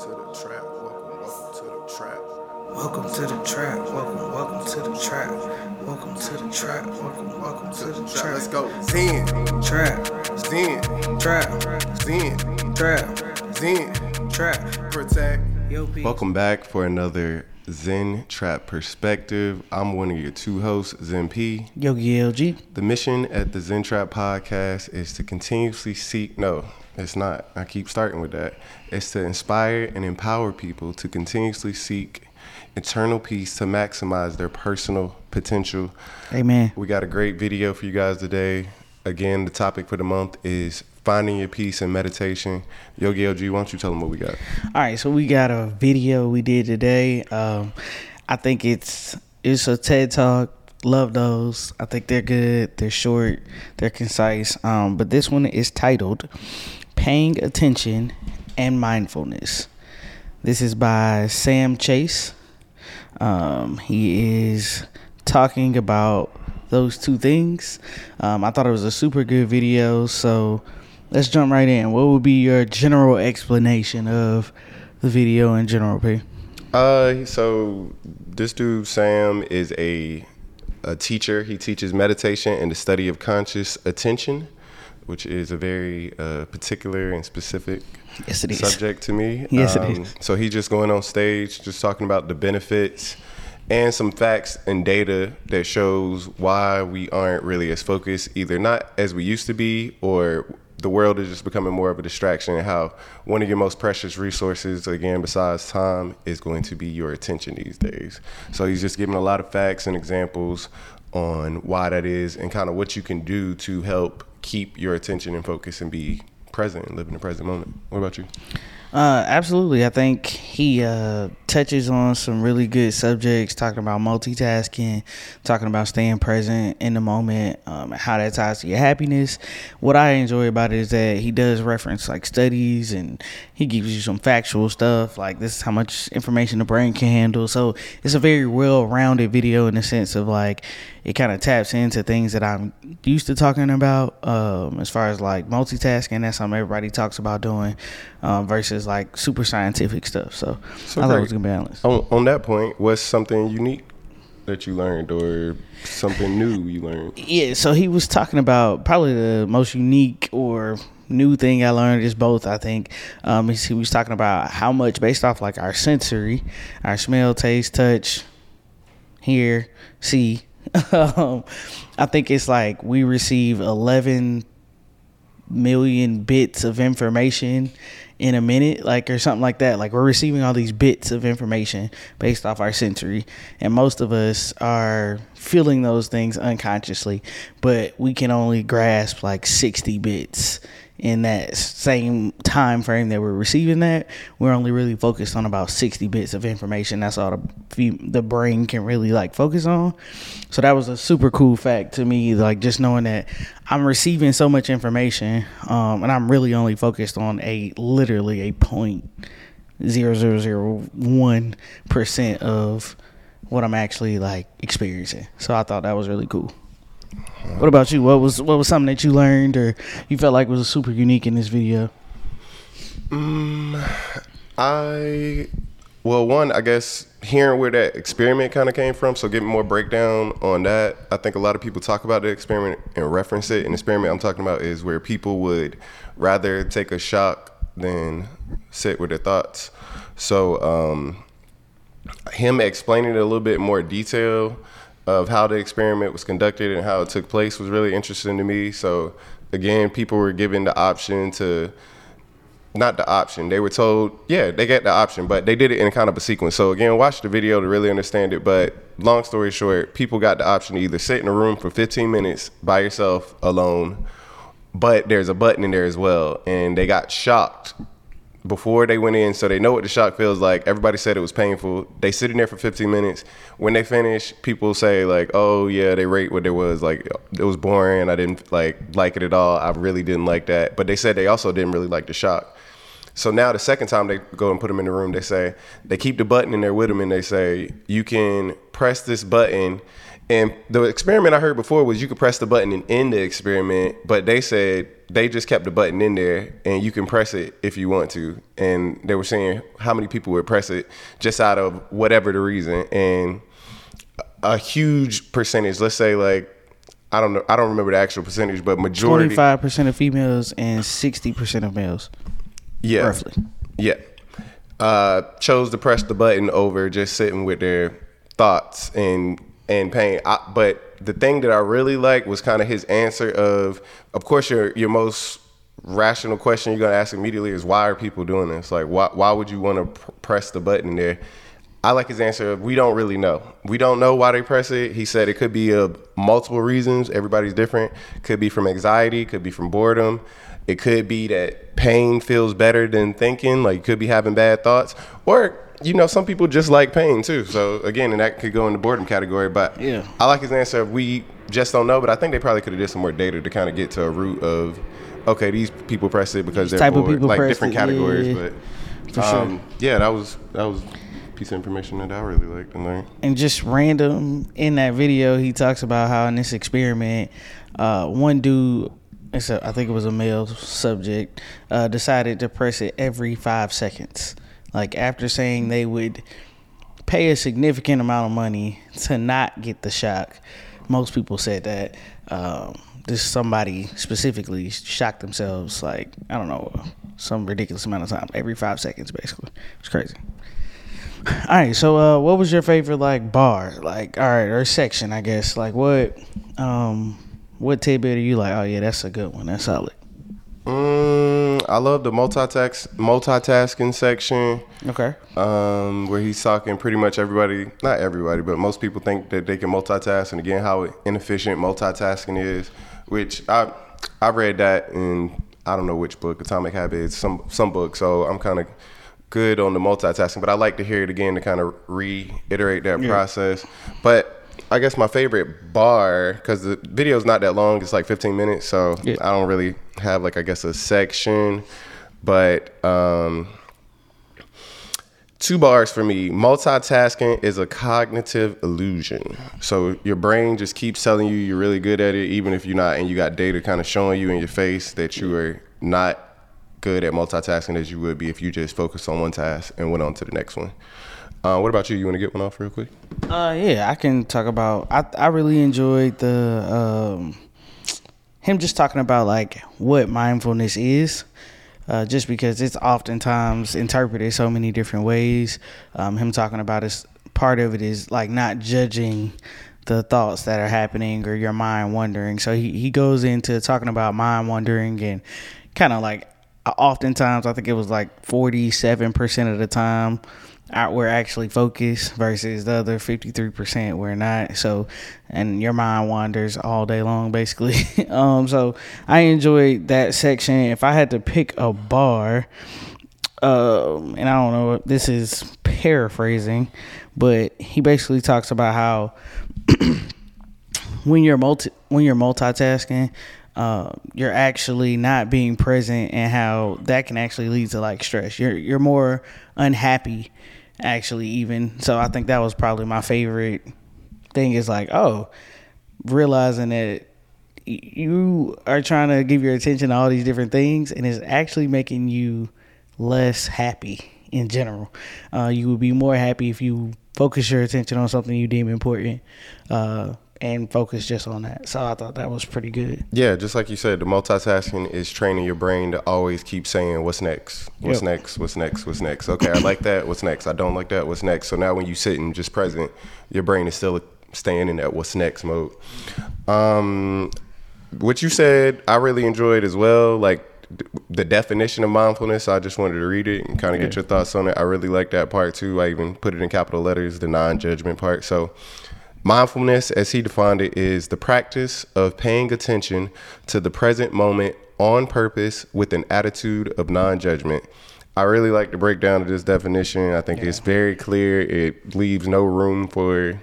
to the trap. Welcome, welcome to the trap. Welcome to the trap. Welcome, welcome to the trap. Welcome to the trap. Welcome, welcome to the Trap. Let's go. Zen, Trap, Zen, trap, Zen, trap, Zen. trap. Protect. Welcome back for another Zen Trap Perspective. I'm one of your two hosts, Zen P. Yogi LG. The mission at the Zen Trap podcast is to continuously seek, no, it's not. I keep starting with that. It's to inspire and empower people to continuously seek internal peace to maximize their personal potential. Amen. We got a great video for you guys today. Again, the topic for the month is finding your peace in meditation. Yogi LG, why don't you tell them what we got? All right, so we got a video we did today. Um, I think it's it's a TED talk. Love those. I think they're good. They're short. They're concise. Um, but this one is titled "Paying Attention and Mindfulness." This is by Sam Chase. Um, he is talking about those two things. Um, I thought it was a super good video. So let's jump right in. What would be your general explanation of the video in general, P? Uh, so this dude Sam is a a teacher. He teaches meditation and the study of conscious attention, which is a very uh, particular and specific Yes, it subject to me. Yes, it Um, is. So he's just going on stage, just talking about the benefits and some facts and data that shows why we aren't really as focused, either not as we used to be, or the world is just becoming more of a distraction. And how one of your most precious resources, again, besides time, is going to be your attention these days. So he's just giving a lot of facts and examples on why that is, and kind of what you can do to help keep your attention and focus and be present and live in the present moment. What about you? Uh, absolutely. I think he uh, touches on some really good subjects, talking about multitasking, talking about staying present in the moment, um, how that ties to your happiness. What I enjoy about it is that he does reference like studies and he gives you some factual stuff, like this is how much information the brain can handle. So it's a very well rounded video in the sense of like it kind of taps into things that I'm used to talking about um, as far as like multitasking. That's something everybody talks about doing um, versus like super scientific stuff. So, So I thought it great. was good balance. On, on that point, what's something unique that you learned or something new you learned? Yeah, so he was talking about probably the most unique or new thing I learned is both. I think um, he was talking about how much based off like our sensory, our smell, taste, touch, hear, see. um, I think it's like we receive eleven million bits of information in a minute, like or something like that. Like we're receiving all these bits of information based off our sensory, and most of us are feeling those things unconsciously, but we can only grasp like sixty bits in that same time frame that we're receiving that we're only really focused on about 60 bits of information. That's all the the brain can really like focus on. So that was a super cool fact to me like just knowing that i'm receiving so much information um, and i'm really only focused on a literally a point zero zero zero one percent of what i'm actually like experiencing. So i thought that was really cool what about you? What was what was something that you learned or you felt like was super unique in this video? I, well, one, I guess hearing where that experiment kind of came from, so getting more breakdown on that. I think a lot of people talk about the experiment and reference it. An experiment I'm talking about is where people would rather take a shock than sit with their thoughts. So, um, him explaining it a little bit more detail of how the experiment was conducted and how it took place was really interesting to me. So again, people were given the option to not the option. They were told, yeah, they get the option, but they did it in kind of a sequence. So again, watch the video to really understand it. But long story short, people got the option to either sit in a room for 15 minutes by yourself alone, but there's a button in there as well, and they got shocked before they went in, so they know what the shock feels like. Everybody said it was painful. They sit in there for 15 minutes. When they finish, people say like, "Oh yeah, they rate what it was like. It was boring. I didn't like like it at all. I really didn't like that." But they said they also didn't really like the shock. So now the second time they go and put them in the room, they say they keep the button in there with them, and they say you can press this button. And the experiment I heard before was you could press the button and end the experiment, but they said they just kept the button in there and you can press it if you want to. And they were saying how many people would press it just out of whatever the reason. And a huge percentage, let's say like I don't know, I don't remember the actual percentage, but majority Twenty five percent of females and sixty percent of males. yeah, roughly. Yeah. Uh, chose to press the button over just sitting with their thoughts and and pain. I, but the thing that I really liked was kind of his answer of, of course, your your most rational question you're gonna ask immediately is why are people doing this? Like, why why would you want to pr- press the button there? I like his answer of we don't really know. We don't know why they press it. He said it could be of multiple reasons. Everybody's different. Could be from anxiety. Could be from boredom. It could be that pain feels better than thinking. Like you could be having bad thoughts, or you know, some people just like pain too. So again, and that could go in the boredom category. But Yeah. I like his answer. We just don't know. But I think they probably could have did some more data to kind of get to a root of, okay, these people press it because they're type of bored. like different it, categories. yeah. But For sure. um, yeah, that was that was a piece of information that I really liked and learned. and just random in that video he talks about how in this experiment uh, one dude it's a, I think it was a male subject uh, decided to press it every five seconds like after saying they would pay a significant amount of money to not get the shock most people said that um, this somebody specifically shocked themselves like i don't know some ridiculous amount of time every five seconds basically it's crazy all right, so uh, what was your favorite like bar, like all right, or section, I guess, like what, um, what tidbit are you like? Oh yeah, that's a good one. That's solid. Mm, I love the multitask multitasking section. Okay. um, where he's talking pretty much everybody, not everybody, but most people think that they can multitask, and again, how inefficient multitasking is. Which I I read that in I don't know which book, Atomic Habits, some some book. So I'm kind of good on the multitasking, but I like to hear it again to kind of reiterate that process. But I guess my favorite bar because the video's not that long; it's like 15 minutes, so Yeah. I don't really have like I guess a section, but. um Two bars for me. Multitasking is a cognitive illusion. So your brain just keeps telling you you're really good at it, even if you're not, and you got data kind of showing you in your face that you are not good at multitasking as you would be if you just focused on one task and went on to the next one. Uh, what about you? You want to get one off real quick? Uh, yeah, I can talk about. I I really enjoyed the um, him just talking about like what mindfulness is. Uh, just because it's oftentimes interpreted so many different ways. Um, him talking about is part of it is like not judging the thoughts that are happening or your mind wandering. So he, he goes into talking about mind wandering and kind of like oftentimes I think it was like 47% of the time we're actually focused versus the other 53% we're not. So and your mind wanders all day long basically. Um so i enjoyed that section. If i had to pick a bar um and i don't know if this is paraphrasing but he basically talks about how when you're multi when you're multitasking uh, you're actually not being present and how that can actually lead to like stress. You're you're more unhappy actually even. So i think that was probably my favorite thing is like oh realizing that you are trying to give your attention to all these different things and it's actually making you less happy in general. Uh, you would be more happy if you focus your attention on something you deem important. Uh, and focus just on that so i thought that was pretty good Yeah, just like you said, the multitasking is training your brain to always keep saying, "What's next? What's Yep. next? What's next? What's next?" Okay, I like that. What's next? I don't like that. What's next? So now, when you sit and just present, your brain is still staying in that "What's next" mode. Um, what you said, I really enjoyed as well. Like the definition of mindfulness, I just wanted to read it and kind of get your thoughts on it. I really like that part too. I even put it in capital letters, the non-judgment part. So. Mindfulness, as he defined it, is the practice of paying attention to the present moment on purpose with an attitude of non judgment. I really like the breakdown of this definition. I think it's very clear. It leaves no room for,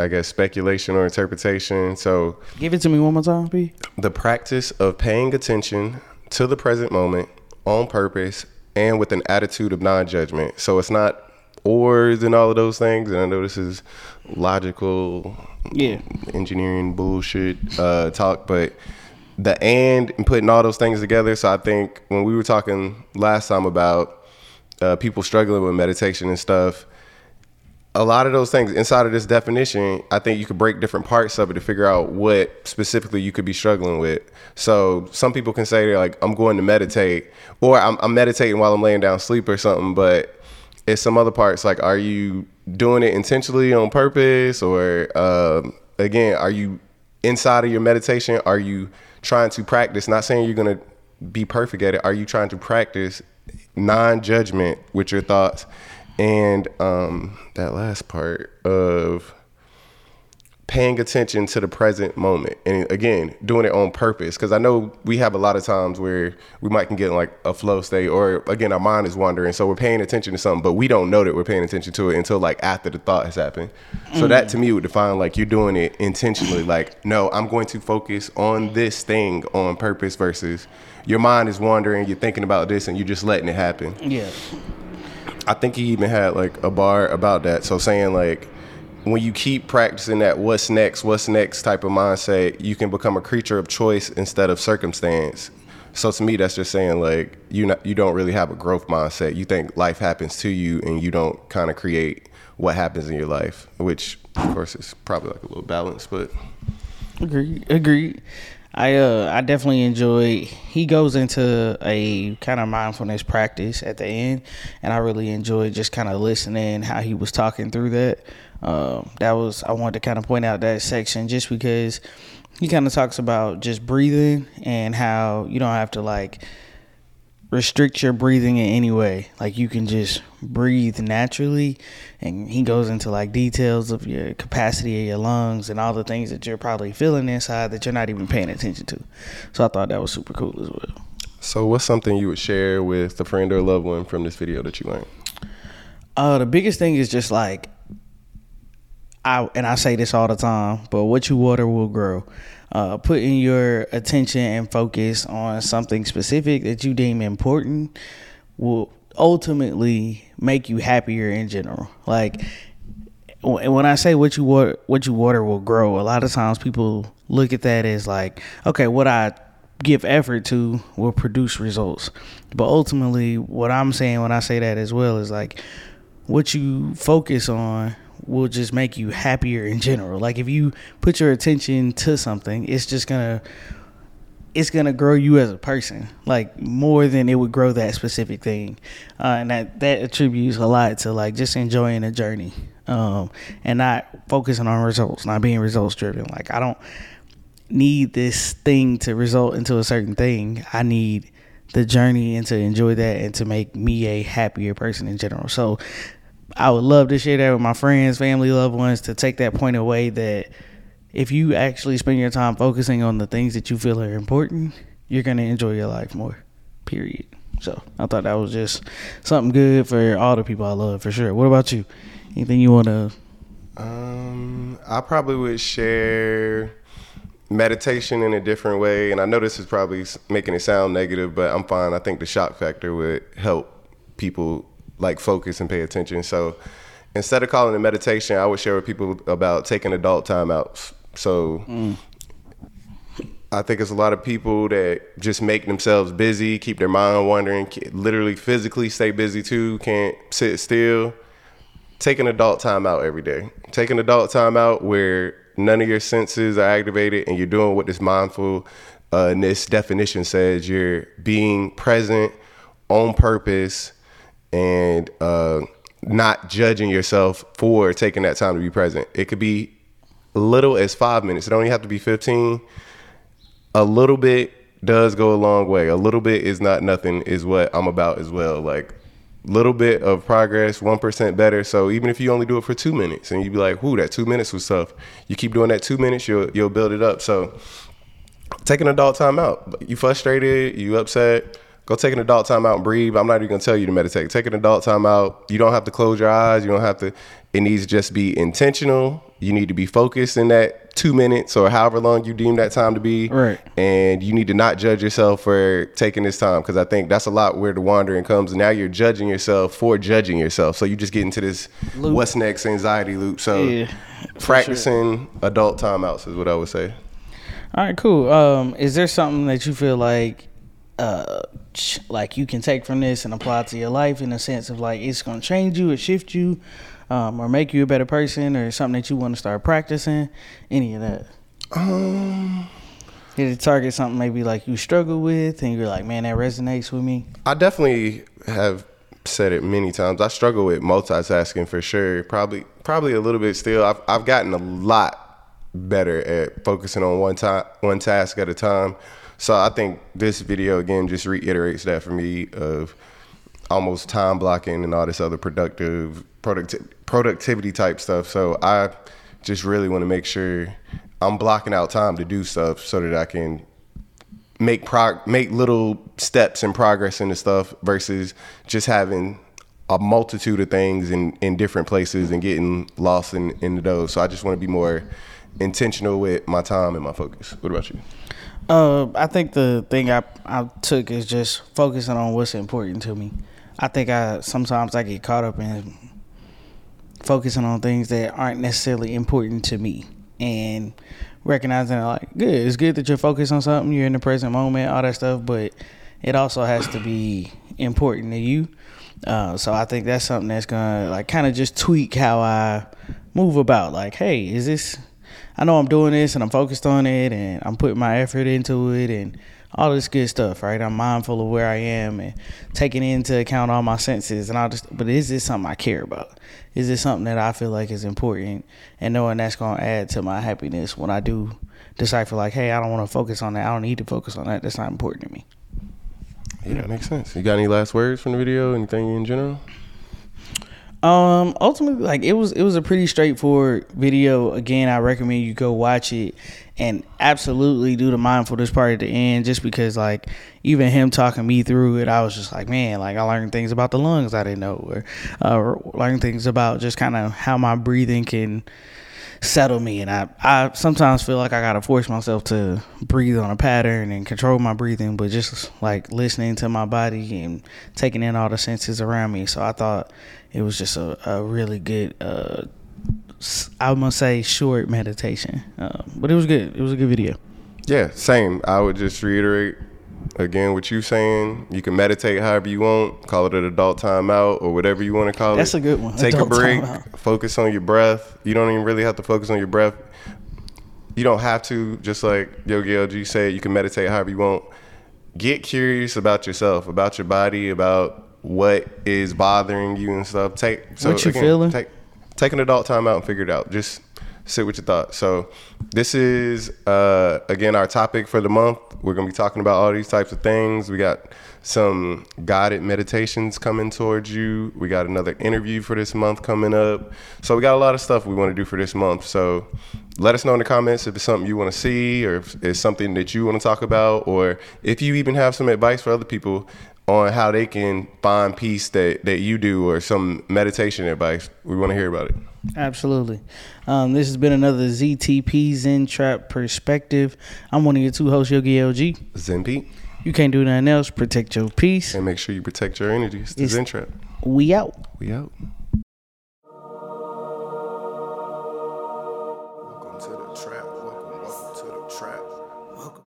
I guess, speculation or interpretation. So, give it to me one more time b the practice of paying attention to the present moment on purpose and with an attitude of non judgment. So, it's not ors and all of those things. And I know this is logical yeah engineering bullshit uh, talk, but the and and putting all those things together. So I think when we were talking last time about uh, people struggling with meditation and stuff, a lot of those things inside of this definition, I think you could break different parts of it to figure out what specifically you could be struggling with. So some people can say they're like, I'm going to meditate, or I'm, I'm meditating while I'm laying down sleep or something. But some other parts like, are you doing it intentionally on purpose, or um, again, are you inside of your meditation? Are you trying to practice? Not saying you're gonna be perfect at it. Are you trying to practice non-judgment with your thoughts? and um, that last part of paying attention to the present moment and again doing it on purpose because i know we have a lot of times where we might can get in like a flow state or again our mind is wandering so we're paying attention to something but we don't know that we're paying attention to it until like after the thought has happened so that to me would define like you're doing it intentionally like no i'm going to focus on this thing on purpose versus your mind is wandering you're thinking about this and you're just letting it happen Yeah. I think he even had like a bar about that. So saying like when you keep practicing that what's next, what's next type of mindset, you can become a creature of choice instead of circumstance. So to me, that's just saying like you not, you don't really have a growth mindset. You think life happens to you, and you don't kind of create what happens in your life, which of course is probably like a little balance, but Agreed. Agreed. I uh I definitely enjoy. He goes into a kind of mindfulness practice at the end, and I really enjoyed just kind of listening how he was talking through that. Um, that was I wanted to kind of point out that section just because he kind of talks about just breathing and how you don't have to like restrict your breathing in any way. Like you can just breathe naturally. And he goes into like details of your capacity of your lungs and all the things that you're probably feeling inside that you're not even paying attention to. So I thought that was super cool as well. so what's something you would share with a friend or a loved one from this video that you learned? Uh, the biggest thing is just like I and I say this all the time, but what you water will grow. Uh, putting your attention and focus on something specific that you deem important will ultimately make you happier in general. Like wh- when I say what you water, what you water will grow. A lot of times people look at that as like, okay, what I give effort to will produce results. But ultimately, what I'm saying when I say that as well is like, what you focus on will just make you happier in general. Like if you put your attention to something, it's just gonna it's gonna grow you as a person, like more than it would grow that specific thing, uh, and that that attributes a lot to like just enjoying the journey, um, and not focusing on results, not being results driven. Like I don't need this thing to result into a certain thing. I need the journey and to enjoy that and to make me a happier person in general. So I would love to share that with my friends, family, loved ones to take that point away that if you actually spend your time focusing on the things that you feel are important, you're going to enjoy your life more. Period. So I thought that was just something good for all the people I love for sure. What about you? Anything you want to? Um, I probably would share meditation in a different way, and I know this is probably making it sound negative, but I'm fine. I think the shock factor would help people like focus and pay attention. So instead of calling it meditation, I would share with people about taking adult time timeouts. So mm. I think it's a lot of people that just make themselves busy, keep their mind wandering, literally physically stay busy too, can't sit still take an adult time out every day. Take an adult time out where none of your senses are activated and you're doing what this mindfulness uh, definition says. You're being present on purpose and uh, not judging yourself for taking that time to be present. It could be little as five minutes. It don't even have to be 15. A little bit does go a long way. A little bit is not nothing is what I'm about as well. Like little bit of progress, one percent better. So even if you only do it for two minutes and you'd be like, "Whoo, that two minutes was tough," you keep doing that two minutes, you'll you'll build it up. So take an adult time out. You frustrated, you upset. Go take an adult time out and breathe. I'm not even gonna tell you to meditate. Take an adult time out. You don't have to close your eyes. You don't have to. It needs to just be intentional. You need to be focused in that two minutes or however long you deem that time to be. Right. And you need to not judge yourself for taking this time because I think that's a lot where the wandering comes. Now you're judging yourself for judging yourself. So you just get into this Loop. what's next anxiety loop. So Yeah, practicing adult timeouts is what I would say. All right, cool. Um, is there something that you feel like, uh, like you can take from this and apply to your life in a sense of like it's gonna change you or shift you, um, or make you a better person, or something that you want to start practicing? Any of that? Um, Did it target something maybe like you struggle with, and you're like, man, that resonates with me? I definitely have said it many times. I struggle with multitasking for sure. Probably, probably a little bit still. I've I've gotten a lot better at focusing on one time, one task at a time. So I think this video again just reiterates that for me of almost time blocking and all this other productive producti- productivity type stuff. So I just really want to make sure I'm blocking out time to do stuff so that I can make prog- make little steps and progress into stuff versus just having a multitude of things in, in different places and getting lost in, in those. So I just want to be more intentional with my time and my focus. What about you? Uh, I think the thing I I took is just focusing on what's important to me. I think I sometimes I get caught up in focusing on things that aren't necessarily important to me. And recognizing like good it's good that you're focused on something you're in the present moment all that stuff but it also has to be important to you. Uh, so i think that's something that's gonna like kind of just tweak how i move about. Like hey is this i know i'm doing this and i'm focused on it and i'm putting my effort into it and all this good stuff, right? I'm mindful of where I am and taking into account all my senses and all this. But is this something I care about? Is this something that I feel like is important? And knowing that's going to add to my happiness when I do decipher, like, hey, I don't want to focus on that. I don't need to focus on that. That's not important to me. Yeah, that makes sense. You got any last words from the video? Anything in general? Um, ultimately, like it was, it was a pretty straightforward video. Again, I recommend you go watch it and absolutely do the mindfulness part at the end, just because like even him talking me through it, I was just like, man, like I learned things about the lungs I didn't know, or uh, things about just kind of how my breathing can settle me. And I, I sometimes feel like I gotta force myself to breathe on a pattern and control my breathing but just like listening to my body and taking in all the senses around me. So I thought it was just a, a really good uh I must say short meditation. Uh, but it was good. It was a good video. Yeah, same. I would just reiterate again what you saying. You can meditate however you want, call it an adult timeout or whatever you want to call That's it. That's a good one, Take adult a break, timeout. focus on your breath. You don't even really have to focus on your breath. You don't have to, just like Yogi LG said, you can meditate however you want. Get curious about yourself, about your body, about what is bothering you and stuff. Take so What you feeling? Take take an adult time out and figure it out. Just sit with your thoughts. So this is uh, again our topic for the month. We're gonna be talking about all these types of things. We got some guided meditations coming towards you. We got another interview for this month coming up. So we got a lot of stuff we want to do for this month. So let us know in the comments if it's something you want to see or if it's something that you want to talk about or if you even have some advice for other people on how they can find peace that, that you do or some meditation advice. We want to hear about it. Absolutely. Um, this has been another ZTP Zen Trap Perspective. I'm one of your two hosts, Yogi LG. Zen Pete. You can't do nothing else. Protect your peace. And make sure you protect your energies. The It's- Zen Trap. We out. We out.